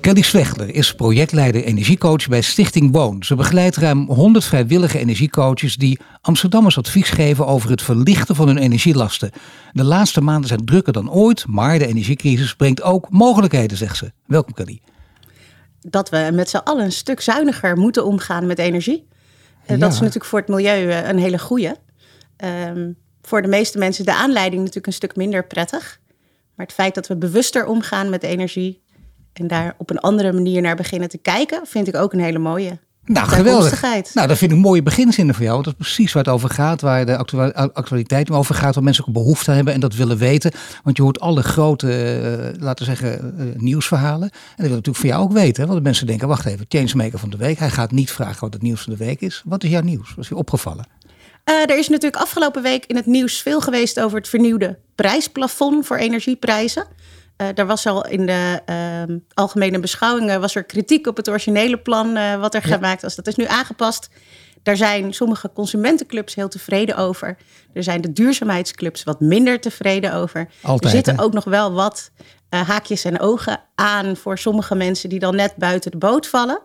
Kelly Swegler is projectleider energiecoach bij Stichting Woon. Ze begeleidt ruim 100 vrijwillige energiecoaches die Amsterdammers advies geven over het verlichten van hun energielasten. De laatste maanden zijn drukker dan ooit, maar de energiecrisis brengt ook mogelijkheden, zegt ze. Welkom Kelly. Dat we met z'n allen een stuk zuiniger moeten omgaan met energie. Ja. Dat is natuurlijk voor het milieu eh, een hele goede. Um, voor de meeste mensen is de aanleiding natuurlijk een stuk minder prettig. Maar het feit dat we bewuster omgaan met energie en daar op een andere manier naar beginnen te kijken, vind ik ook een hele mooie. Nou, geweldig. Nou, dat vind ik mooie beginzinnen voor jou. Dat is precies waar het over gaat, waar de actualiteit over gaat, waar mensen ook behoefte hebben en dat willen weten. Want je hoort alle grote, uh, laten we zeggen, uh, nieuwsverhalen. En dat wil natuurlijk voor jou ook weten. Hè? Want de mensen denken, wacht even, changemaker van de week. Hij gaat niet vragen wat het nieuws van de week is. Wat is jouw nieuws? Wat is je opgevallen? Uh, er is natuurlijk afgelopen week in het nieuws veel geweest over het vernieuwde prijsplafond voor energieprijzen. Uh, er was al in de uh, algemene beschouwingen was er kritiek op het originele plan uh, wat er ja. gemaakt was. Dat is nu aangepast. Daar zijn sommige consumentenclubs heel tevreden over. Er zijn de duurzaamheidsclubs wat minder tevreden over. Altijd, er zitten hè? ook nog wel wat haakjes en ogen aan voor sommige mensen die dan net buiten de boot vallen.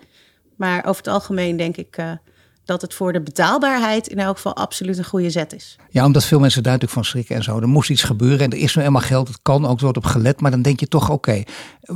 Maar over het algemeen denk ik dat het voor de betaalbaarheid in elk geval absoluut een goede zet is. Ja, omdat veel mensen daar natuurlijk van schrikken en zo. Er moest iets gebeuren en er is nu eenmaal geld. Het kan ook, er wordt op gelet. Maar dan denk je toch, oké,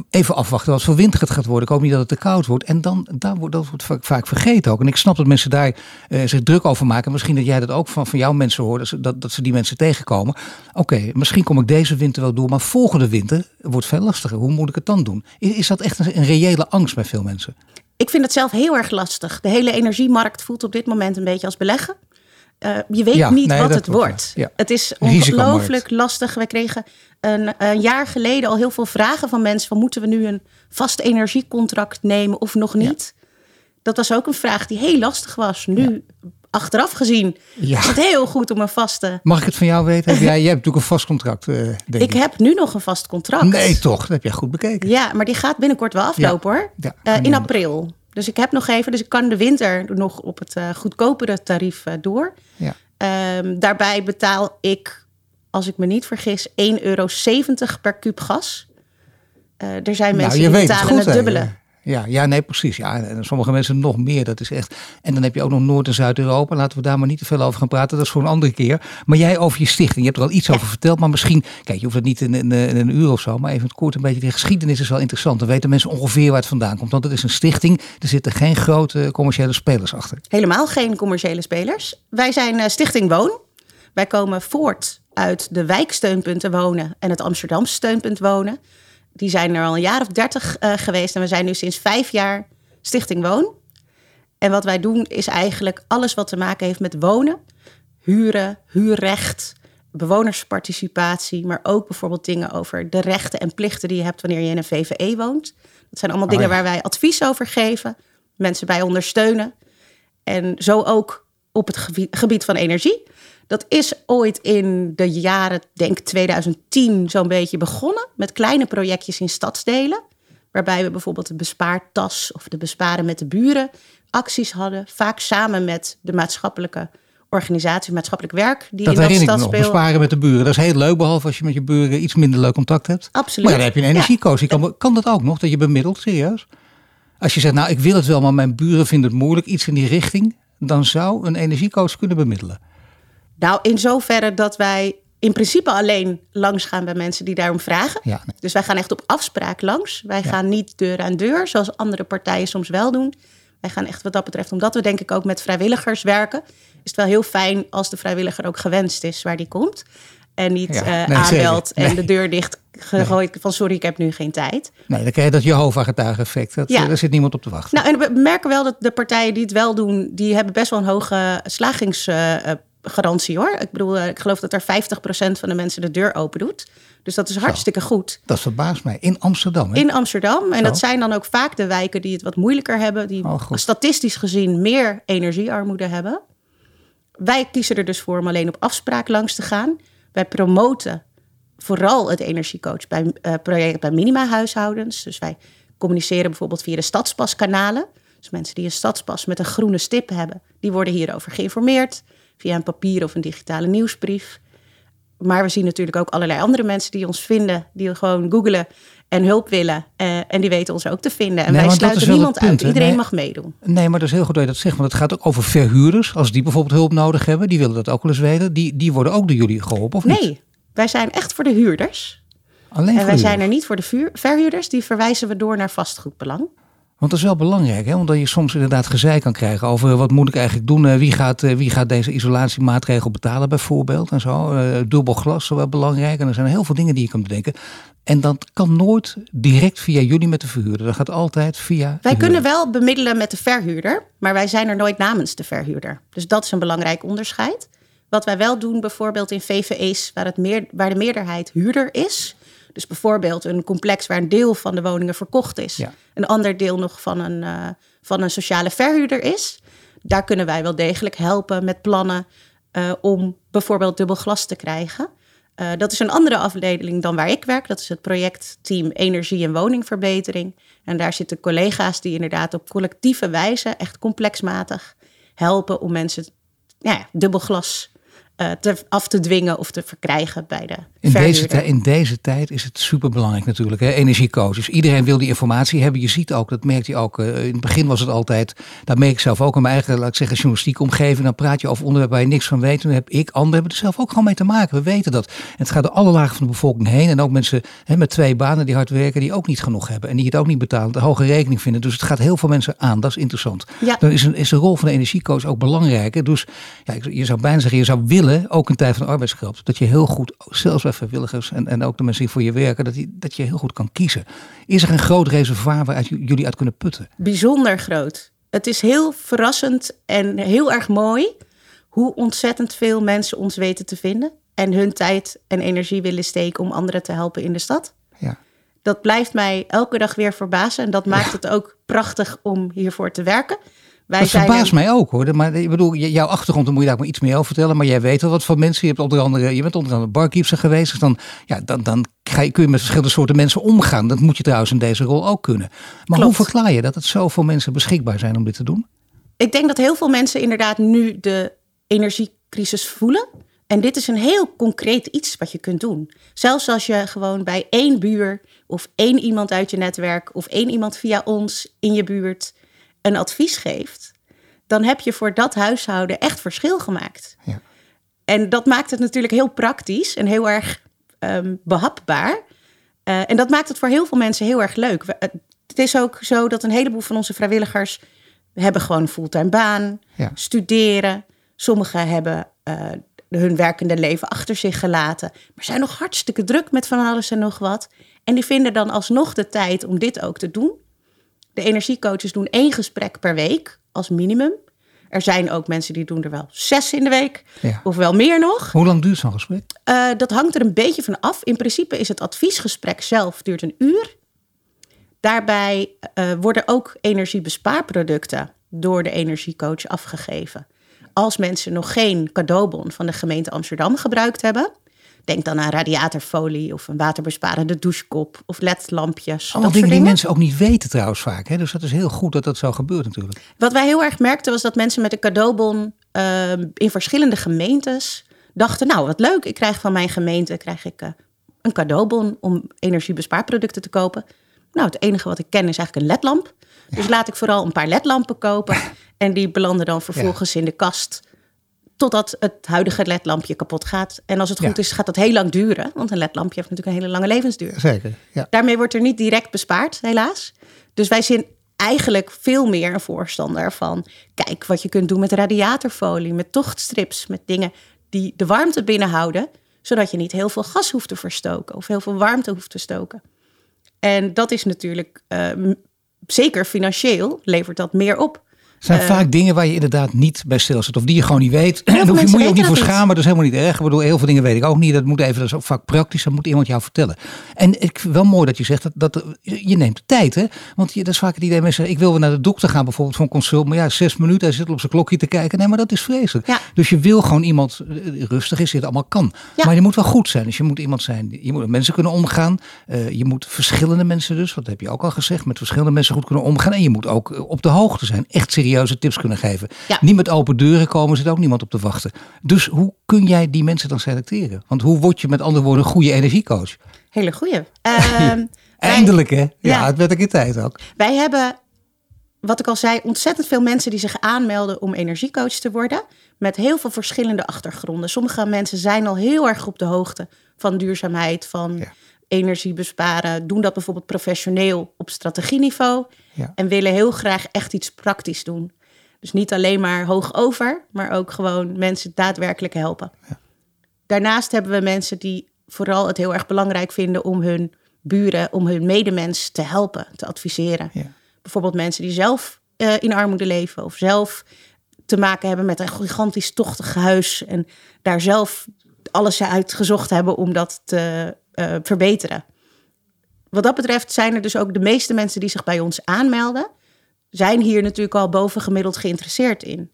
even afwachten wat voor winter het gaat worden. Ik hoop niet dat het te koud wordt. En dan, daar wordt, dat wordt vaak, vergeten ook. En ik snap dat mensen daar uh, zich druk over maken. Misschien dat jij dat ook van, van jouw mensen hoort, dat ze, dat, dat ze die mensen tegenkomen. Oké, misschien kom ik deze winter wel door, maar volgende winter wordt veel lastiger. Hoe moet ik het dan doen? Is, is dat echt een reële angst bij veel mensen? Ik vind het zelf heel erg lastig. De hele energiemarkt voelt op dit moment een beetje als beleggen. Uh, je weet ja, niet nee, wat het wordt. ja. Het is ongelooflijk lastig. We kregen een, een, jaar geleden al heel veel vragen van mensen: van, moeten we nu een vast energiecontract nemen of nog niet? Dat was ook een vraag die heel lastig was. Nu, achteraf gezien, is het heel goed om een vaste. Mag ik het van jou weten? Heb jij, jij hebt natuurlijk een vast contract. Uh, denk ik, ik heb nu nog een vast contract. Nee, toch? Dat heb jij goed bekeken. Ja, maar die gaat binnenkort wel aflopen hoor. Uh, in april. Dus ik heb nog even, dus ik kan de winter nog op het uh, goedkopere tarief door. Ja. Um, daarbij betaal ik, als ik me niet vergis, 1,70 euro per kuub gas. Er zijn mensen nou, die betalen het, goed, dubbele. Ja, ja, nee, precies. Ja, en sommige mensen nog meer. Dat is echt. En dan heb je ook nog Noord- en Zuid-Europa. Laten we daar maar niet te veel over gaan praten. Dat is voor een andere keer. Maar jij over je stichting. Je hebt er al iets ja. over verteld. Maar misschien, kijk, je hoeft het niet in, in, in, een uur of zo. Maar even kort een beetje. De geschiedenis is wel interessant. Dan weten mensen ongeveer waar het vandaan komt. Want het is een stichting. Er zitten geen grote commerciële spelers achter. Helemaal geen commerciële spelers. Wij zijn uh, Stichting Woon. Wij komen voort uit de wijksteunpunten wonen en het Amsterdam steunpunt wonen. Die zijn er al een jaar of dertig uh, geweest. En we zijn nu sinds vijf jaar Stichting Woon. En wat wij doen is eigenlijk alles wat te maken heeft met wonen. Huren, huurrecht, bewonersparticipatie. Maar ook bijvoorbeeld dingen over de rechten en plichten die je hebt wanneer je in een VVE woont. Dat zijn allemaal Oh, dingen ja. waar wij advies over geven. Mensen bij ondersteunen. En zo ook op het gebied, gebied van energie. Dat is ooit in de jaren, denk 2010, zo'n beetje begonnen. Met kleine projectjes in stadsdelen. Waarbij we bijvoorbeeld de bespaartas of de besparen met de buren acties hadden. Vaak samen met de maatschappelijke organisatie, maatschappelijk werk. Die Dat in dat ik nog. Besparen met de buren. Dat is heel leuk. Behalve als je met je buren iets minder leuk contact hebt. Absoluut. Maar ja, dan heb je een energiecoach. Die Kan, kan dat ook nog? Dat je bemiddelt? Serieus? Als je zegt, nou ik wil het wel, maar mijn buren vinden het moeilijk. Iets in die richting. Dan zou een energiecoach kunnen bemiddelen. Nou, in zoverre dat wij in principe alleen langs gaan bij mensen die daarom vragen. Ja, nee. Dus wij gaan echt op afspraak langs. Wij Ja. gaan niet deur aan deur, zoals andere partijen soms wel doen. Wij gaan echt wat dat betreft, omdat we denk ik ook met vrijwilligers werken, is het wel heel fijn als de vrijwilliger ook gewenst is waar die komt. En niet Ja, eh, aanbelt en Nee. de deur dicht gegooid van sorry, ik heb nu geen tijd. Nee, dan krijg je dat Jehovah-getuige-effect. Dat, Ja. Daar zit niemand op te wachten. Nou, en we merken wel dat de partijen die het wel doen, die hebben best wel een hoge slagingsgarantie hoor. Ik bedoel, eh, ik geloof dat er 50% van de mensen de deur open doet. Dus dat is hartstikke goed. Dat verbaast mij. In Amsterdam. Hè? In Amsterdam. En Zo. dat zijn dan ook vaak de wijken die het wat moeilijker hebben. Die Oh, statistisch gezien meer energiearmoede hebben. wij kiezen er dus voor om alleen op afspraak langs te gaan. Wij promoten vooral het energiecoach bij uh, projecten bij minima-huishoudens. Dus wij communiceren bijvoorbeeld via de stadspaskanalen. Dus mensen die een stadspas met een groene stip hebben, die worden hierover geïnformeerd via een papier of een digitale nieuwsbrief. Maar we zien natuurlijk ook allerlei andere mensen die ons vinden, die gewoon googelen en hulp willen. Uh, en die weten ons ook te vinden. En wij sluiten niemand uit. Iedereen mag meedoen. Nee, maar dat is heel goed dat je dat zegt. Want het gaat ook over verhuurders. Als die bijvoorbeeld hulp nodig hebben, die willen dat ook wel eens weten. Die, die worden ook door jullie geholpen, of niet? Nee, wij zijn echt voor de huurders. Alleen en wij zijn er niet voor de verhuurders. Die verwijzen we door naar vastgoedbelang. Want dat is wel belangrijk, hè? omdat je soms inderdaad gezeik kan krijgen over wat moet ik eigenlijk doen, eh, wie gaat, eh, wie gaat deze isolatiemaatregel betalen bijvoorbeeld en zo. Dubbel glas is wel belangrijk en er zijn heel veel dingen die je kan bedenken. En dat kan nooit direct via jullie met de verhuurder. Dat gaat altijd via. Wij kunnen wel bemiddelen met de verhuurder, maar wij zijn er nooit namens de verhuurder. Dus dat is een belangrijk onderscheid. Wat wij wel doen, bijvoorbeeld in VVE's, waar, het meer, waar de meerderheid huurder is, dus bijvoorbeeld een complex waar een deel van de woningen verkocht is, een ander deel nog van een, uh, van een sociale verhuurder is. Daar kunnen wij wel degelijk helpen met plannen uh, om bijvoorbeeld dubbel glas te krijgen. Uh, dat is een andere afdeling dan waar ik werk. Dat is het projectteam Energie en Woningverbetering. En daar zitten collega's die inderdaad op collectieve wijze, echt complexmatig, helpen om mensen ja, dubbel glas te, af te dwingen of te verkrijgen bij de in deze, in deze tijd is het superbelangrijk natuurlijk, hè? energiecoaches. Iedereen wil die informatie hebben. Je ziet ook, dat merkt je ook, uh, in het begin was het altijd, dat merk ik zelf ook in mijn eigen, laat ik zeggen, journalistieke omgeving. Dan praat je over onderwerpen waar je niks van weet. Dan heb ik, anderen hebben er zelf ook gewoon mee te maken. We weten dat. En het gaat door alle lagen van de bevolking heen. En ook mensen hè, met twee banen die hard werken, die ook niet genoeg hebben. En die het ook niet betalen, de hoge rekening vinden. Dus het gaat heel veel mensen aan. Dat is interessant. Ja. Dan is, een, is de rol van de energiecoach ook belangrijker. Dus ja, je zou bijna zeggen, je zou willen, ook in tijd van arbeidsgeld, dat je heel goed, zelfs bij vrijwilligers en, en ook de mensen die voor je werken, dat, die, dat je heel goed kan kiezen. Is er een groot reservoir waar jullie uit kunnen putten? Bijzonder groot. Het is heel verrassend en heel erg mooi hoe ontzettend veel mensen ons weten te vinden en hun tijd en energie willen steken om anderen te helpen in de stad. Ja. Dat blijft mij elke dag weer verbazen en dat maakt het ook prachtig om hiervoor te werken. Wij dat verbaast mij ook hoor. Maar ik bedoel, jouw achtergrond, daar moet je daar maar iets meer over vertellen. Maar jij weet wel wat voor mensen. Je, hebt onder andere, je bent onder andere barkeeper geweest. Dus dan, ja, dan, dan ga je, kun je met verschillende soorten mensen omgaan. Dat moet je trouwens in deze rol ook kunnen. Maar hoe verklaar je dat het zoveel mensen beschikbaar zijn om dit te doen? Ik denk dat heel veel mensen inderdaad nu de energiecrisis voelen. En dit is een heel concreet iets wat je kunt doen. Zelfs als je gewoon bij één buur of één iemand uit je netwerk of één iemand via ons in je buurt een advies geeft, dan heb je voor dat huishouden echt verschil gemaakt. Ja. En dat maakt het natuurlijk heel praktisch en heel erg um, behapbaar. Uh, en dat maakt het voor heel veel mensen heel erg leuk. het is ook zo dat een heleboel van onze vrijwilligers hebben gewoon een fulltime baan, ja. studeren. Sommigen hebben uh, hun werkende leven achter zich gelaten, maar zijn nog hartstikke druk met van alles en nog wat. En die vinden dan alsnog de tijd om dit ook te doen. De energiecoaches doen één gesprek per week als minimum. Er zijn ook mensen die doen er wel zes in de week, of wel meer nog. Hoe lang duurt zo'n gesprek? Uh, dat hangt er een beetje van af. In principe is het adviesgesprek zelf duurt een uur. Daarbij uh, worden ook energiebespaarproducten door de energiecoach afgegeven. Als mensen nog geen cadeaubon van de gemeente Amsterdam gebruikt hebben, Denk dan aan radiatorfolie of een waterbesparende douchekop of ledlampjes. Allemaal dingen die mensen ook niet weten trouwens vaak. Hè? Dus dat is heel goed dat dat zo gebeurt natuurlijk. Wat wij heel erg merkten was dat mensen met een cadeaubon uh, in verschillende gemeentes dachten... nou, wat leuk, ik krijg van mijn gemeente krijg ik, uh, een cadeaubon om energiebespaarproducten te kopen. Nou, het enige wat ik ken is eigenlijk een ledlamp. Dus laat ik vooral een paar ledlampen kopen. en die belanden dan vervolgens in de kast Totdat het huidige ledlampje kapot gaat. En als het goed is, gaat dat heel lang duren. Want een ledlampje heeft natuurlijk een hele lange levensduur. Zeker. Ja. Daarmee wordt er niet direct bespaard, helaas. Dus wij zijn eigenlijk veel meer een voorstander van... kijk wat je kunt doen met radiatorfolie, met tochtstrips... met dingen die de warmte binnenhouden... zodat je niet heel veel gas hoeft te verstoken... of heel veel warmte hoeft te stoken. En dat is natuurlijk, uh, zeker financieel, levert dat meer op. Zijn Eh, vaak dingen waar je inderdaad niet bij stilzit. Of die je gewoon niet weet. En daar moet je ook niet voor schamen. Dat is helemaal niet erg. Ik bedoel, heel veel dingen weet ik ook niet. Dat moet even, dat is ook vaak praktisch. Dat moet iemand jou vertellen. En ik wel mooi dat je zegt dat, dat je neemt de tijd. Hè? Want je, dat is vaak het idee. Mensen zeggen, ik wil weer naar de dokter gaan bijvoorbeeld voor een consult. Maar ja, zes minuten. Hij zit op zijn klokje te kijken. Nee, maar dat is vreselijk. Ja. Dus je wil gewoon iemand eh, rustig is, die het allemaal kan. Ja. Maar je moet wel goed zijn. Dus je moet iemand zijn. Je moet met mensen kunnen omgaan. Eh, je moet verschillende mensen dus. Dat heb je ook al gezegd. Met verschillende mensen goed kunnen omgaan. En je moet ook op de hoogte zijn. Echt serieuze tips kunnen geven. Ja. Niet met open deuren komen. Zit ook niemand op te wachten. Dus hoe kun jij die mensen dan selecteren? Want hoe word je met andere woorden een goede energiecoach? Hele goeie. Ehm, Eindelijk hè? Ja, Ja. het werd een keer tijd ook. Wij hebben, wat ik al zei, ontzettend veel mensen die zich aanmelden om energiecoach te worden. Met heel veel verschillende achtergronden. Sommige mensen zijn al heel erg op de hoogte van duurzaamheid, van Ja. Energie besparen. Doen dat bijvoorbeeld professioneel op strategieniveau. Ja. En willen heel graag echt iets praktisch doen. Dus niet alleen maar hoog over, maar ook gewoon mensen daadwerkelijk helpen. Daarnaast hebben we mensen die vooral het heel erg belangrijk vinden om hun buren, om hun medemens te helpen, te adviseren. Ja. Bijvoorbeeld mensen die zelf eh, in armoede leven of zelf te maken hebben met een gigantisch tochtig huis en daar zelf alles uit gezocht hebben om dat te eh, verbeteren. Wat dat betreft zijn er dus ook de meeste mensen die zich bij ons aanmelden, zijn hier natuurlijk al bovengemiddeld geïnteresseerd in.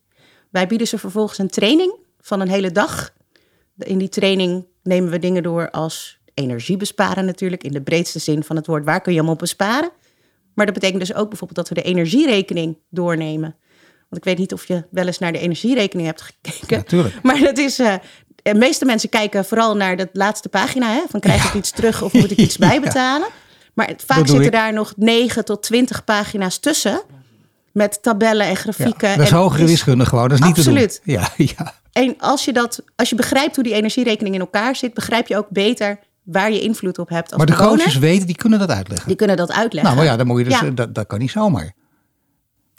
Wij bieden ze vervolgens een training van een hele dag. In die training nemen we dingen door als energie besparen natuurlijk, in de breedste zin van het woord. Waar kun je hem op besparen? Maar dat betekent dus ook bijvoorbeeld dat we de energierekening doornemen. Want ik weet niet of je wel eens naar de energierekening hebt gekeken. Natuurlijk. Maar dat is. eh, de meeste mensen kijken vooral naar de laatste pagina. Hè, van krijg ik iets terug of moet ik iets bijbetalen? Maar vaak zitten ik. daar nog 9 tot 20 pagina's tussen. Met tabellen en Ja, grafieken. dat is en hogere wiskunde gewoon. Dat is niet Absoluut. te doen. Ja, ja. En als je, dat, als je begrijpt hoe die energierekening in elkaar zit, begrijp je ook beter waar je invloed op hebt als Maar de bewoner. coaches weten, die kunnen dat uitleggen. Die kunnen dat uitleggen. Nou, maar ja, dan moet je dus, Ja. eh, dat, dat kan niet zomaar.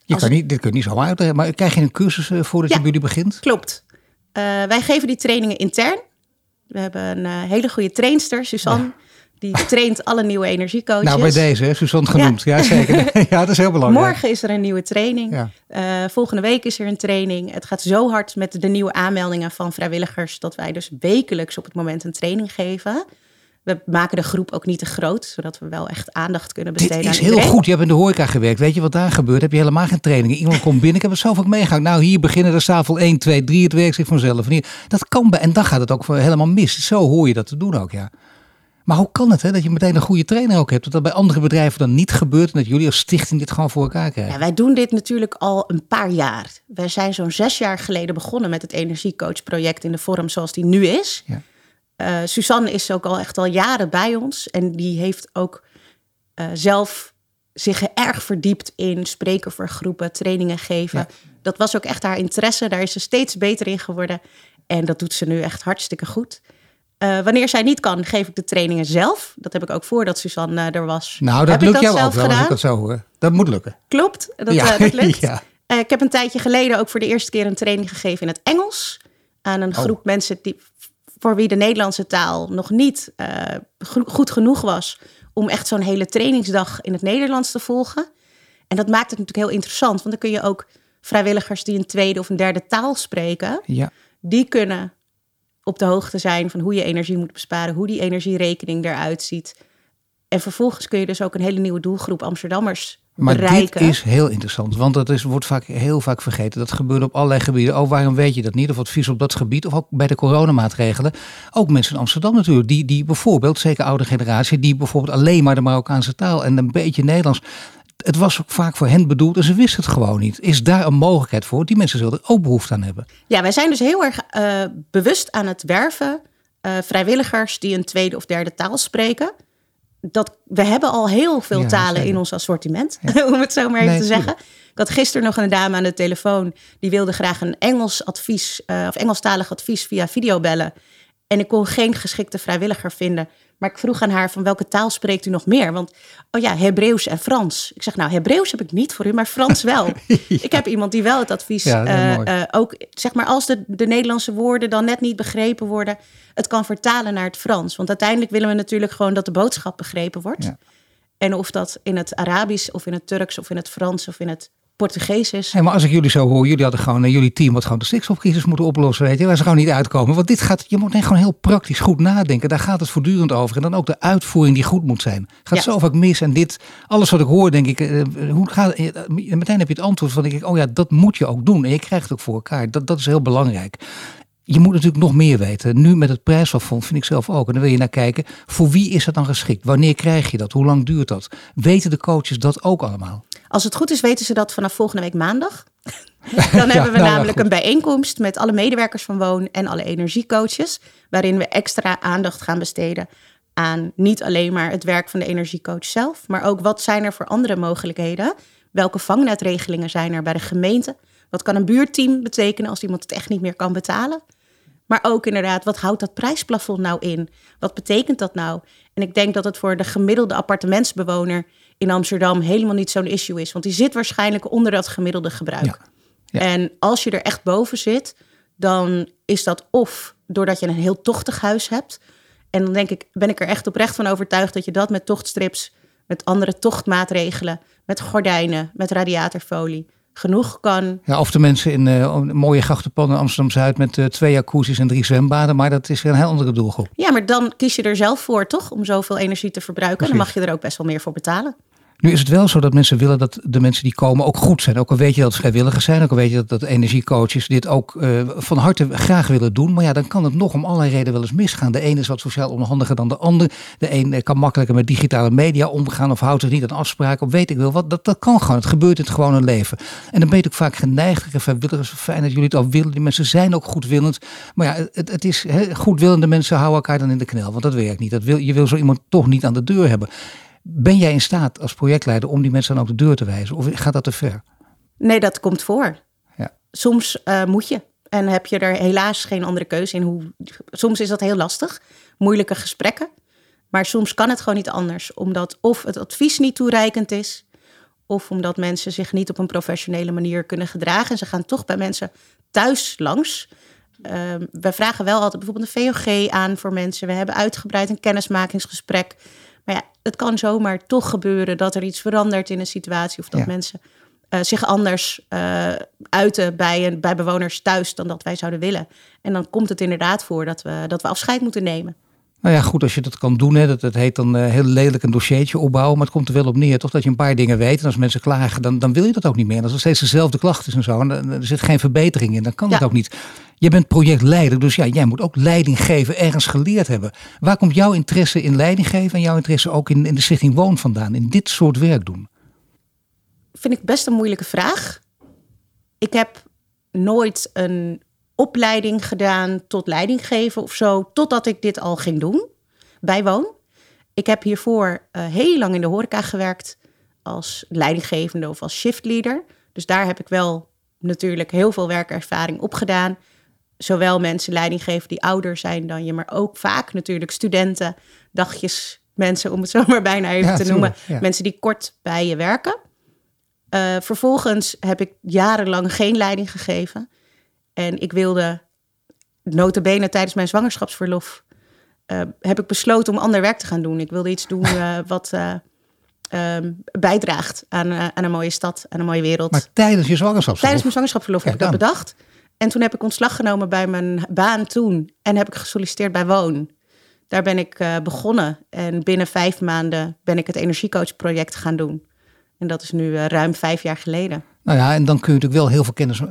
Je Als kan niet, dit kun je niet zomaar uitleggen. Maar krijg je een cursus eh, voordat je bij jullie begint? Klopt. Eh, wij geven die trainingen intern. We hebben een eh, hele goede trainster, Suzanne. Die traint alle nieuwe energiecoaches. Nou, bij deze, hè, Suzanne genoemd. Ja, zeker. ja, dat is heel belangrijk. Morgen is er een nieuwe training. Ja. Eh, volgende week is er een training. Het gaat zo hard met de nieuwe aanmeldingen van vrijwilligers... dat wij dus wekelijks op het moment een training geven. We maken de groep ook niet te groot... zodat we wel echt aandacht kunnen Dit besteden is aan heel goed. Je hebt in de horeca gewerkt. Weet je wat daar gebeurt? Heb je helemaal geen trainingen. Iemand komt binnen. Ik heb het zo vaak meegegaan. Nou, hier beginnen de tafel 1, 2, 3. Het werkt zich vanzelf. Dat kan bij. En dan gaat het ook helemaal mis. Zo hoor je dat te doen ook, ja. Maar hoe kan het, hè? Dat je meteen een goede trainer ook hebt. Dat dat bij andere bedrijven dan niet gebeurt. En dat jullie als stichting dit gewoon voor elkaar krijgen. Ja, wij doen dit natuurlijk al een paar jaar. Wij zijn zo'n zes jaar geleden begonnen met het energiecoachproject in de vorm zoals die nu is. Ja. Eh, Suzanne is ook al echt al jaren bij ons en die heeft ook eh, zelf zich erg verdiept in spreken voor groepen, trainingen geven. Ja. Dat was ook echt haar interesse. Daar is ze steeds beter in geworden. En dat doet ze nu echt hartstikke goed. Eh, wanneer zij niet kan, geef ik de trainingen zelf. Dat heb ik ook voordat Suzanne er was. Nou, dat heb ik lukt jou ook wel als ik dat zo hoor. Dat moet lukken. Klopt, dat, Ja. dat lukt. Ja. Ik heb een tijdje geleden ook voor de eerste keer een training gegeven in het Engels. Aan een Oh. groep mensen die, voor wie de Nederlandse taal nog niet eh, go- goed genoeg was. Om echt zo'n hele trainingsdag in het Nederlands te volgen. En dat maakt het natuurlijk heel interessant. Want dan kun je ook vrijwilligers die een tweede of een derde taal spreken. Ja. Die kunnen op de hoogte zijn van hoe je energie moet besparen. Hoe die energierekening eruit ziet. En vervolgens kun je dus ook een hele nieuwe doelgroep Amsterdammers Maar bereiken. dit is heel interessant, want dat is, wordt vaak, heel vaak vergeten. Dat gebeurt op allerlei gebieden. Oh, waarom weet je dat niet? Of advies op dat gebied, of ook bij de coronamaatregelen. Ook mensen in Amsterdam natuurlijk, die, die bijvoorbeeld, zeker oude generatie, die bijvoorbeeld alleen maar de Marokkaanse taal en een beetje Nederlands. Het was ook vaak voor hen bedoeld en ze wisten het gewoon niet. Is daar een mogelijkheid voor? Die mensen zullen er ook behoefte aan hebben. Ja, wij zijn dus heel erg eh, bewust aan het werven. eh, vrijwilligers die een tweede of derde taal spreken. Dat, we hebben al heel veel Ja, talen zeker. in ons assortiment, om het zo maar even Nee, te zeggen. Ik had gisteren nog een dame aan de telefoon. Die wilde graag een Engels advies, eh, of Engelstalig advies via video bellen. En ik kon geen geschikte vrijwilliger vinden. Maar ik vroeg aan haar van welke taal spreekt u nog meer? Want, oh ja, Hebreeuws en Frans. Ik zeg nou, Hebreeuws heb ik niet voor u, maar Frans wel. Ik heb iemand die wel het advies Ja, eh, eh, ook, zeg maar, als de, de Nederlandse woorden dan net niet begrepen worden, het kan vertalen naar het Frans. Want uiteindelijk willen we natuurlijk gewoon dat de boodschap begrepen wordt. Ja. En of dat in het Arabisch of in het Turks of in het Frans of in het Portugees is. Hey, maar als ik jullie zo hoor, jullie hadden gewoon, uh, jullie team wat gewoon de stikstofcrisis moeten oplossen, weet je, waar ze gewoon niet uitkomen. Want dit gaat, je moet gewoon heel praktisch goed nadenken. Daar gaat het voortdurend over. En dan ook de uitvoering die goed moet zijn. Gaat zo vaak mis. En dit, alles wat ik hoor, denk ik, uh, hoe gaat, uh, meteen heb je het antwoord van, denk ik, oh ja, dat moet je ook doen. En je krijgt het ook voor elkaar. Dat, dat is heel belangrijk. Je moet natuurlijk nog meer weten. Nu met het prijsaffonds vind ik zelf ook. En dan wil je naar kijken, voor wie is dat dan geschikt? Wanneer krijg je dat? Hoe lang duurt dat? Weten de coaches dat ook allemaal? Als het goed is, weten ze dat vanaf volgende week maandag. Dan hebben we nou namelijk een bijeenkomst met alle medewerkers van Woon en alle energiecoaches. Waarin we extra aandacht gaan besteden aan niet alleen maar het werk van de energiecoach zelf. Maar ook wat zijn er voor andere mogelijkheden? Welke vangnetregelingen zijn er bij de gemeente? Wat kan een buurteam betekenen als iemand het echt niet meer kan betalen? Maar ook inderdaad, wat houdt dat prijsplafond nou in? Wat betekent dat nou? En ik denk dat het voor de gemiddelde appartementsbewoner in Amsterdam helemaal niet zo'n issue is. Want die zit waarschijnlijk onder dat gemiddelde gebruik. Ja. En als je er echt boven zit, dan is dat of doordat je een heel tochtig huis hebt. En dan denk ik, ben ik er echt oprecht van overtuigd dat je dat met tochtstrips, met andere tochtmaatregelen, met gordijnen, met radiatorfolie, genoeg kan. Ja, of de mensen in uh, mooie grachtenpanden Amsterdam-Zuid met uh, twee jacuzzis en drie zwembaden. Maar dat is weer een heel andere doelgroep. Ja, maar dan kies je er zelf voor, toch? Om zoveel energie te verbruiken. Precies. Dan mag je er ook best wel meer voor betalen. Nu is het wel zo dat mensen willen dat de mensen die komen ook goed zijn. Ook al weet je dat het vrijwilligers zijn, ook al weet je dat, dat energiecoaches dit ook uh, van harte graag willen doen. Maar ja, dan kan het nog om allerlei redenen wel eens misgaan. De ene is wat sociaal onhandiger dan de ander. De een kan makkelijker met digitale media omgaan of houdt zich niet aan afspraken of weet ik wel wat. Dat, dat kan gewoon. Het gebeurt in het gewone leven. En dan ben je ook vaak geneigd. Vrijwilligers, fijn dat jullie het al willen. Die mensen zijn ook goedwillend. Maar ja, het, het is goedwillende mensen houden elkaar dan in de knel. Want dat werkt niet. Dat wil, je wil zo iemand toch niet aan de deur hebben. Ben jij in staat als projectleider om die mensen dan ook de deur te wijzen? Of gaat dat te ver? Nee, dat komt voor. Ja. Soms uh, moet je. En heb je er helaas geen andere keuze in. Hoe, soms is dat heel lastig. Moeilijke gesprekken. Maar soms kan het gewoon niet anders. Omdat of het advies niet toereikend is. Of omdat mensen zich niet op een professionele manier kunnen gedragen. En ze gaan toch bij mensen thuis langs. Uh, we vragen wel altijd bijvoorbeeld een VOG aan voor mensen. We hebben uitgebreid een kennismakingsgesprek. Maar ja, het kan zomaar toch gebeuren dat er iets verandert in een situatie of dat ja. mensen uh, zich anders uh, uiten bij, een, bij bewoners thuis dan dat wij zouden willen. En dan komt het inderdaad voor dat we, dat we afscheid moeten nemen. Nou ja, goed, als je dat kan doen, hè, dat, dat heet dan uh, heel lelijk een dossiertje opbouwen, maar het komt er wel op neer, toch? Dat je een paar dingen weet. En als mensen klagen, dan, dan wil je dat ook niet meer. En als er steeds dezelfde klachten is en zo, en er zit geen verbetering in, dan kan ja. dat ook niet. Je bent projectleider, dus ja, jij moet ook leiding geven, ergens geleerd hebben. Waar komt jouw interesse in leiding geven en jouw interesse ook in, in de Stichting Woon vandaan, in dit soort werk doen? Vind ik best een moeilijke vraag. Ik heb nooit een opleiding gedaan tot leiding geven of zo, totdat ik dit al ging doen bij Woon. Ik heb hiervoor uh, heel lang in de horeca gewerkt als leidinggevende of als shiftleader. Dus daar heb ik wel natuurlijk heel veel werkervaring opgedaan. Zowel mensen leiding geven die ouder zijn dan je, maar ook vaak natuurlijk studenten, dagjes mensen, om het zo maar bijna even ja, te noemen. Ja. Mensen die kort bij je werken. Uh, vervolgens heb ik jarenlang geen leiding gegeven. En ik wilde, notabene tijdens mijn zwangerschapsverlof, uh, heb ik besloten om ander werk te gaan doen. Ik wilde iets doen uh, wat uh, bijdraagt aan, aan een mooie stad, aan een mooie wereld. Maar tijdens je zwangerschapsverlof? Tijdens mijn zwangerschapsverlof heb ik dat bedacht. En toen heb ik ontslag genomen bij mijn baan toen. En heb ik gesolliciteerd bij Woon. Daar ben ik begonnen. En binnen vijf maanden ben ik het energiecoachproject gaan doen. En dat is nu ruim vijf jaar geleden. Nou ja, en dan kun je natuurlijk wel heel veel kennis uh,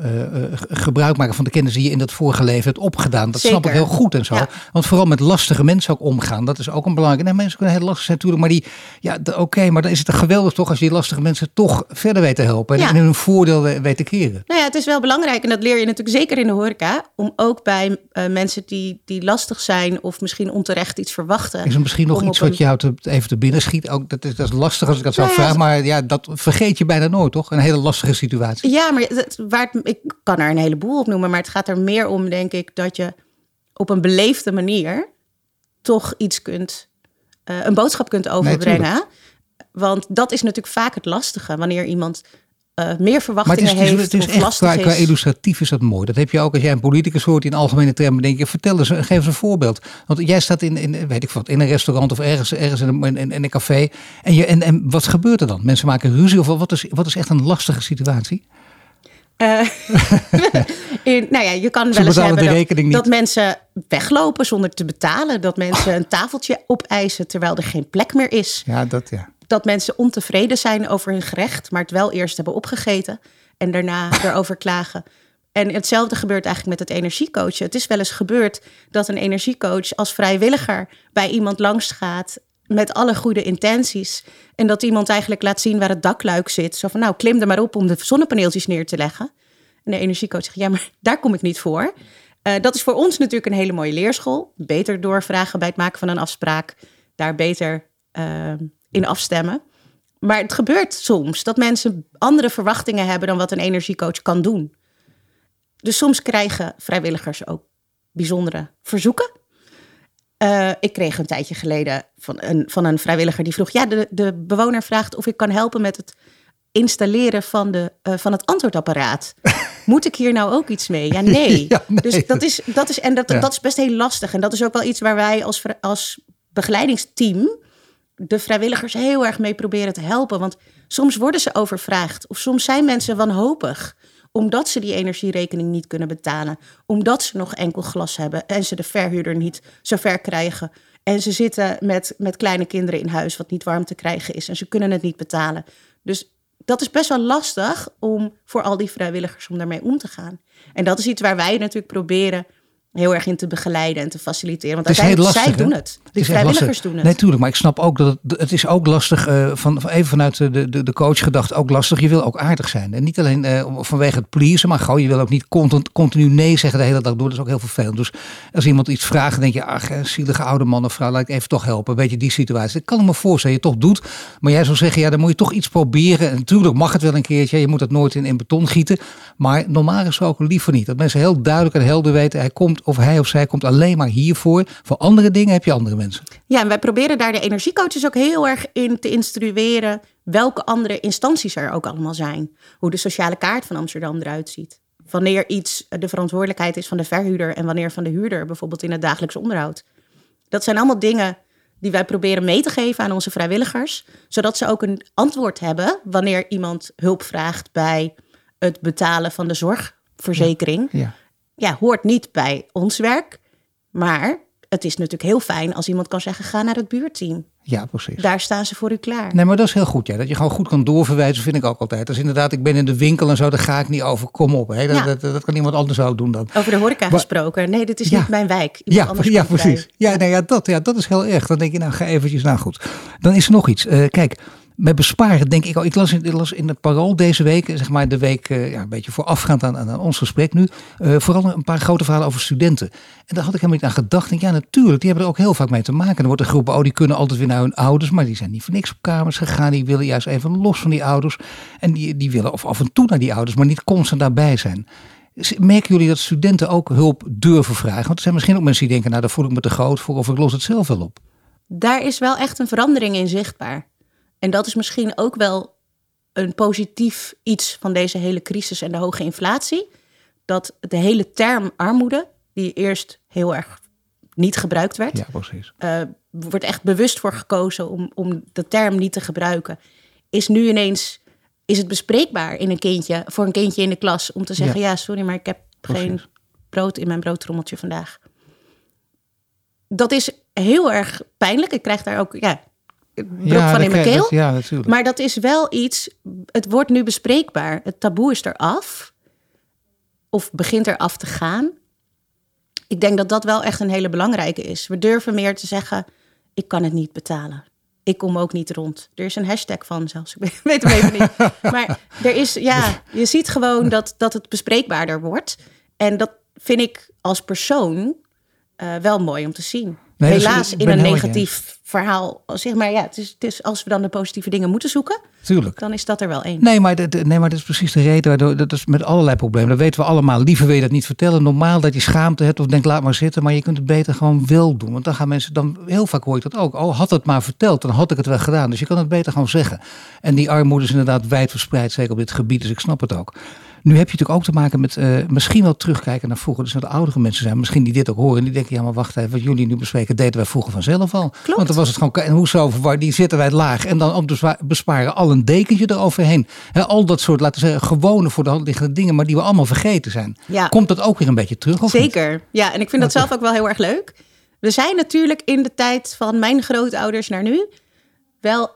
gebruik maken van de kennis die je in dat vorige leven hebt opgedaan. Dat Zeker. snap ik heel goed en zo. Ja. Want vooral met lastige mensen ook omgaan, dat is ook een belangrijke. Nee, mensen kunnen heel lastig zijn natuurlijk, maar die, ja, oké, okay, maar dan is het geweldig toch als je die lastige mensen toch verder weet te helpen ja. en hun voordeel weet te keren. Nou ja, het is wel belangrijk en dat leer je natuurlijk zeker in de horeca, om ook bij uh, mensen die, die lastig zijn of misschien onterecht iets verwachten. Is er misschien nog iets wat een... jou te, even te binnen schiet? Ook, dat, is, dat is lastig als ik dat zou nou, vragen, maar ja, dat vergeet je bijna nooit, toch? Een hele lastige situatie. Ja, maar het, waar het, ik kan er een heleboel op noemen, maar het gaat er meer om, denk ik, dat je op een beleefde manier toch iets kunt, uh, een boodschap kunt overbrengen. Nee, Want dat is natuurlijk vaak het lastige. Wanneer iemand uh, meer Maar verwachtingen het is, het is, heeft het is echt, qua, illustratief is dat mooi. Dat heb je ook als jij een politicus hoort die in algemene termen denk je, vertel eens, geef eens een voorbeeld. Want jij staat in, in weet ik wat, in een restaurant of ergens, ergens in, een, in, in een café. En, je, en, en wat gebeurt er dan? Mensen maken ruzie of wat is, wat is echt een lastige situatie? Eh, in, nou ja, je kan wel eens hebben dat, dat mensen weglopen zonder te betalen. Dat mensen een tafeltje opeisen terwijl er geen plek meer is. Ja, dat ja. Dat mensen ontevreden zijn over hun gerecht, maar het wel eerst hebben opgegeten en daarna erover klagen. En hetzelfde gebeurt eigenlijk met het energiecoachen. Het is wel eens gebeurd dat een energiecoach als vrijwilliger bij iemand langs gaat met alle goede intenties. En dat iemand eigenlijk laat zien waar het dakluik zit. Zo van, nou, klim er maar op om de zonnepaneeltjes neer te leggen. En de energiecoach zegt, ja, maar daar kom ik niet voor. Eh, dat is voor ons natuurlijk een hele mooie leerschool. Beter doorvragen bij het maken van een afspraak. Daar beter eh, in afstemmen. Maar het gebeurt soms dat mensen andere verwachtingen hebben dan wat een energiecoach kan doen. Dus soms krijgen vrijwilligers ook bijzondere verzoeken. Uh, ik kreeg een tijdje geleden van een, van een vrijwilliger die vroeg: Ja, de, de bewoner vraagt of ik kan helpen met het installeren van, de, uh, van het antwoordapparaat. Moet ik hier nou ook iets mee? Ja, nee. Ja, nee. Dus dat is, dat is, en dat, Ja. dat is best heel lastig. En dat is ook wel iets waar wij als, als begeleidingsteam de vrijwilligers heel erg mee proberen te helpen. Want soms worden ze overvraagd. Of soms zijn mensen wanhopig. Omdat ze die energierekening niet kunnen betalen. Omdat ze nog enkel glas hebben. En ze de verhuurder niet zo ver krijgen. En ze zitten met, met kleine kinderen in huis. Wat niet warm te krijgen is. En ze kunnen het niet betalen. Dus dat is best wel lastig om voor al die vrijwilligers om daarmee om te gaan. En dat is iets waar wij natuurlijk proberen heel erg in te begeleiden en te faciliteren. Want is uiteindelijk, lastig. zij hè? doen het. Is echt vrijwilligers doen het. Nee, tuurlijk. Maar ik snap ook dat het, het is ook lastig, eh, van, even vanuit de, de, de coach gedacht, ook lastig. Je wil ook aardig zijn. En niet alleen eh, vanwege het pleasen, maar gewoon je wil ook niet continu, continu nee zeggen de hele dag door. Dat is ook heel vervelend. Dus als iemand iets vraagt, dan denk je, ach, zielige oude man of vrouw, laat ik even toch helpen. Weet je, die situatie. Dat kan ik me voorstellen, je toch doet. Maar jij zou zeggen, ja, dan moet je toch iets proberen. En natuurlijk mag het wel een keertje. Je moet het nooit in, in beton gieten. Maar normaal gesproken liever niet. Dat mensen heel duidelijk en helder weten, hij komt of hij of zij komt alleen maar hiervoor. Voor andere dingen heb je andere mensen. Ja, en wij proberen daar de energiecoaches ook heel erg in te instrueren welke andere instanties er ook allemaal zijn. Hoe de sociale kaart van Amsterdam eruit ziet. Wanneer iets de verantwoordelijkheid is van de verhuurder en wanneer van de huurder, bijvoorbeeld in het dagelijks onderhoud. Dat zijn allemaal dingen die wij proberen mee te geven aan onze vrijwilligers, zodat ze ook een antwoord hebben wanneer iemand hulp vraagt bij het betalen van de zorgverzekering Ja. ja, hoort niet bij ons werk. Maar het is natuurlijk heel fijn als iemand kan zeggen: ga naar het buurteam. Ja, precies. Daar staan ze voor u klaar. Nee, maar dat is heel goed. Ja. Dat je gewoon goed kan doorverwijzen, vind ik ook altijd. Dus inderdaad, ik ben in de winkel en zo, daar ga ik niet over. Kom op. Hè. Dat, Ja. dat, dat kan iemand anders ook doen dan. Over de horeca Maar- gesproken. Nee, dit is Ja. niet mijn wijk. Iemand Ja, anders ja precies. Ja, nee, ja, dat, ja, dat is heel erg. Dan denk je, nou ga eventjes, nou goed. Dan is er nog iets. Eh, kijk, met besparen denk ik al. Ik las in, ik in het Parool deze week, zeg maar de week eh, ja, een beetje voorafgaand aan, aan ons gesprek nu. eh, vooral een paar grote verhalen over studenten. En daar had ik helemaal niet aan gedacht. Denk, ja, natuurlijk, die hebben er ook heel vaak mee te maken. Er wordt een groep, oh, die kunnen altijd weer naar hun ouders. Maar die zijn niet voor niks op kamers gegaan. Die willen juist even los van die ouders. En die, die willen of af en toe naar die ouders, maar niet constant daarbij zijn. Merken jullie dat studenten ook hulp durven vragen? Want er zijn misschien ook mensen die denken, nou daar voel ik me te groot voor of ik los het zelf wel op. Daar is wel echt een verandering in zichtbaar. En dat is misschien ook wel een positief iets van deze hele crisis en de hoge inflatie. Dat de hele term armoede, die eerst heel erg niet gebruikt werd, Ja, precies. eh, wordt echt bewust voor gekozen om, om de term niet te gebruiken. Is nu ineens is het bespreekbaar in een kindje, voor een kindje in de klas om te zeggen: ja, sorry, maar ik heb geen brood in mijn broodtrommeltje vandaag. Dat is heel erg pijnlijk. Ik krijg daar ook ja, brok van dat in mijn keel. dat- ja, natuurlijk. Maar dat is wel iets, het wordt nu bespreekbaar. Het taboe is eraf. Of begint eraf te gaan. Ik denk dat dat wel echt een hele belangrijke is. We durven meer te zeggen, ik kan het niet betalen. Ik kom ook niet rond. Er is een hashtag van zelfs. Ik weet hem even niet. Maar er is, ja, je ziet gewoon dat, dat het bespreekbaarder wordt. En dat vind ik als persoon eh, wel mooi om te zien. Nee, helaas in een negatief verhaal. Zeg maar, ja, het is, het is, als we dan de positieve dingen moeten zoeken, Tuurlijk. dan is dat er wel één. Nee maar, dat, nee, maar dat is precies de reden. Waardoor, dat is met allerlei problemen. Dat weten we allemaal. Liever wil je dat niet vertellen. Normaal dat je schaamte hebt of denkt laat maar zitten. Maar je kunt het beter gewoon wel doen. Want dan gaan mensen, dan, heel vaak hoor je dat ook. Oh, had het maar verteld, dan had ik het wel gedaan. Dus je kan het beter gewoon zeggen. En die armoede is inderdaad wijd verspreid. Zeker op dit gebied. Dus ik snap het ook. Nu heb je natuurlijk ook te maken met eh, misschien wel terugkijken naar vroeger. Dus naar de oudere mensen zijn. Misschien die dit ook horen. En die denken, ja maar wacht even. Wat jullie nu bespreken deden wij vroeger vanzelf al. Klopt. Want dan was het gewoon, en hoezo die zitten wij laag. En dan om te besparen al een dekentje eroverheen. He, al dat soort, laten we zeggen, gewone voor de hand liggende dingen. Maar die we allemaal vergeten zijn. Ja. Komt dat ook weer een beetje terug? Of niet? Zeker. Ja, en ik vind dat zelf ook wel heel erg leuk. We zijn natuurlijk in de tijd van mijn grootouders naar nu wel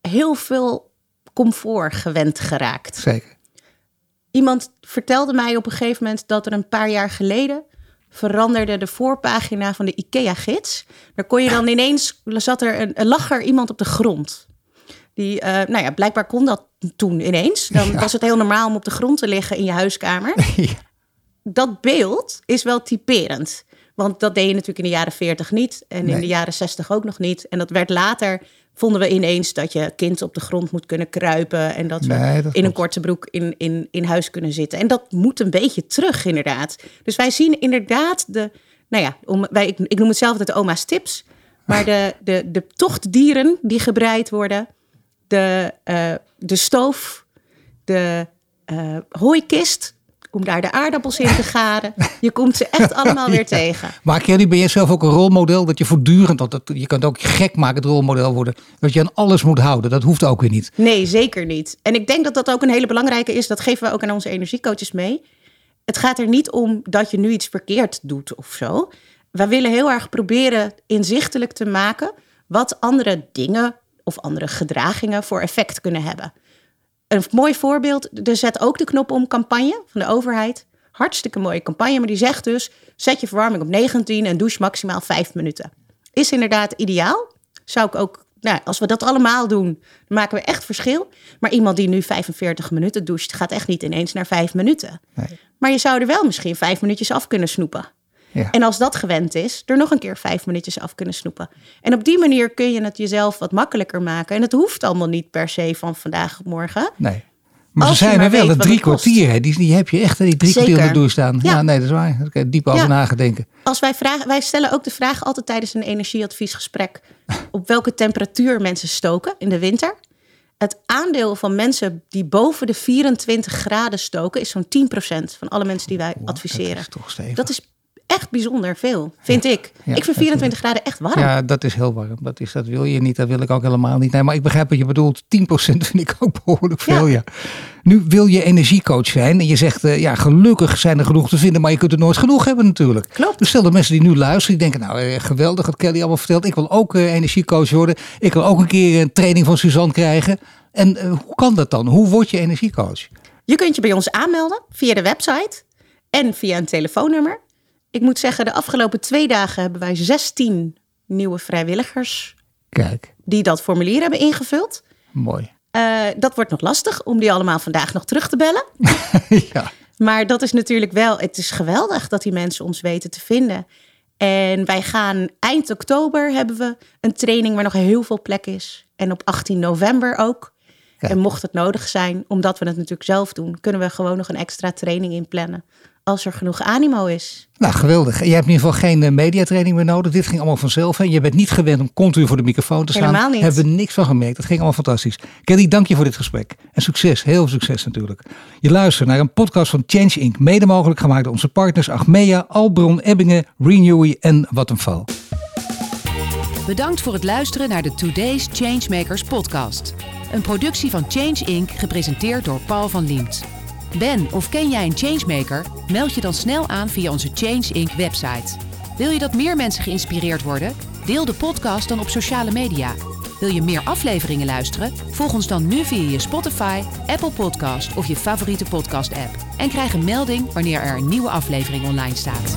heel veel comfort gewend geraakt. Zeker. Iemand vertelde mij op een gegeven moment dat er een paar jaar geleden veranderde de voorpagina van de IKEA-gids. Daar kon je dan ineens, zat er een, er iemand op de grond. Die, eh, nou ja, blijkbaar kon dat toen ineens. Dan Ja. was het heel normaal om op de grond te liggen in je huiskamer. Ja. dat beeld is wel typerend. Want dat deed je natuurlijk in de jaren 40 niet. En in de jaren 60 ook nog niet. En dat werd later, vonden we ineens dat je kind op de grond moet kunnen kruipen. En dat we Nee, dat in een korte broek in, in, in huis kunnen zitten. En dat moet een beetje terug, inderdaad. Dus wij zien inderdaad de, nou ja, om, wij, ik, ik noem het zelf de oma's tips. Maar de, de, de tochtdieren die gebreid worden. De, eh, de stoof, de eh, hooikist, om daar de aardappels in te garen. Je komt ze echt allemaal weer tegen. Maar Kelly, ben jij zelf ook een rolmodel? Dat je voortdurend, dat, je kan het ook gek maken, het rolmodel worden. Dat je aan alles moet houden. Dat hoeft ook weer niet. Nee, zeker niet. En ik denk dat dat ook een hele belangrijke is. Dat geven we ook aan onze energiecoaches mee. Het gaat er niet om dat je nu iets verkeerd doet of zo. Wij willen heel erg proberen inzichtelijk te maken wat andere dingen of andere gedragingen voor effect kunnen hebben. Een mooi voorbeeld, er zet ook de knop om campagne van de overheid. Hartstikke mooie campagne, maar die zegt dus: zet je verwarming op 19 en douche maximaal 5 minuten. Is inderdaad ideaal. Zou ik ook, nou, als we dat allemaal doen, dan maken we echt verschil. Maar iemand die nu 45 minuten doucht, gaat echt niet ineens naar 5 minuten. Nee. Maar je zou er wel misschien 5 minuutjes af kunnen snoepen. Ja. En als dat gewend is, er nog een keer vijf minuutjes af kunnen snoepen. En op die manier kun je het jezelf wat makkelijker maken. En het hoeft allemaal niet per se van vandaag op morgen. Nee. Maar Als ze zijn er wel, drie kwartier. Hè, die, die heb je echt, die drie Zeker. kwartier onder staan. Ja. Ja. nee, dat is waar. Daar diep over Ja. nagedenken. Als wij vragen, wij stellen ook de vraag altijd tijdens een energieadviesgesprek op welke temperatuur mensen stoken in de winter. Het aandeel van mensen die boven de 24 graden stoken is zo'n 10% van alle mensen die wij adviseren. Dat is toch stevig. Dat is echt bijzonder veel, vind ik. Ja, ik vind 24 graden echt warm. Ja, dat is heel warm. Dat, is, dat wil je niet. Dat wil ik ook helemaal niet. Nee, maar ik begrijp wat je bedoelt. 10% vind ik ook behoorlijk veel, ja. Ja. Nu wil je energiecoach zijn. En je zegt, eh, ja, gelukkig zijn er genoeg te vinden. Maar je kunt er nooit genoeg hebben natuurlijk. Klopt. Dus stel dat mensen die nu luisteren. Die denken, nou, eh, geweldig wat Kelly allemaal vertelt. Ik wil ook eh, energiecoach worden. Ik wil ook een keer een training van Suzanne krijgen. En hoe kan dat dan? Hoe word je energiecoach? Je kunt je bij ons aanmelden via de website en via een telefoonnummer. Ik moet zeggen, de afgelopen twee dagen hebben wij 16 nieuwe vrijwilligers Kijk, die dat formulier hebben ingevuld. mooi. Eh, dat wordt nog lastig om die allemaal vandaag nog terug te bellen. ja. Maar dat is natuurlijk wel, het is geweldig dat die mensen ons weten te vinden. En wij gaan eind oktober hebben we een training waar nog heel veel plek is. En op 18 november ook. Kijk. En mocht het nodig zijn, omdat we het natuurlijk zelf doen, kunnen we gewoon nog een extra training inplannen. Als er genoeg animo is. Nou, geweldig. Je hebt in ieder geval geen eh, mediatraining meer nodig. Dit ging allemaal vanzelf. En je bent niet gewend om continu voor de microfoon te staan. Helemaal niet. Hebben we niks van gemerkt. Dat ging allemaal fantastisch. Kelly, dank je voor dit gesprek. En succes. Heel veel succes natuurlijk. Je luistert naar een podcast van Change Inc. Mede mogelijk gemaakt door onze partners Achmea, Albron, Ebbingen, Renewy en Vattenfall. Bedankt voor het luisteren naar de Today's Changemakers podcast. Een productie van Change Inc. gepresenteerd door Paul van Liemt. Ben of ken jij een changemaker? Meld je dan snel aan via onze Change Inc. website. Wil je dat meer mensen geïnspireerd worden? Deel de podcast dan op sociale media. Wil je meer afleveringen luisteren? Volg ons dan nu via je Spotify, Apple Podcast of je favoriete podcast app. En krijg een melding wanneer er een nieuwe aflevering online staat.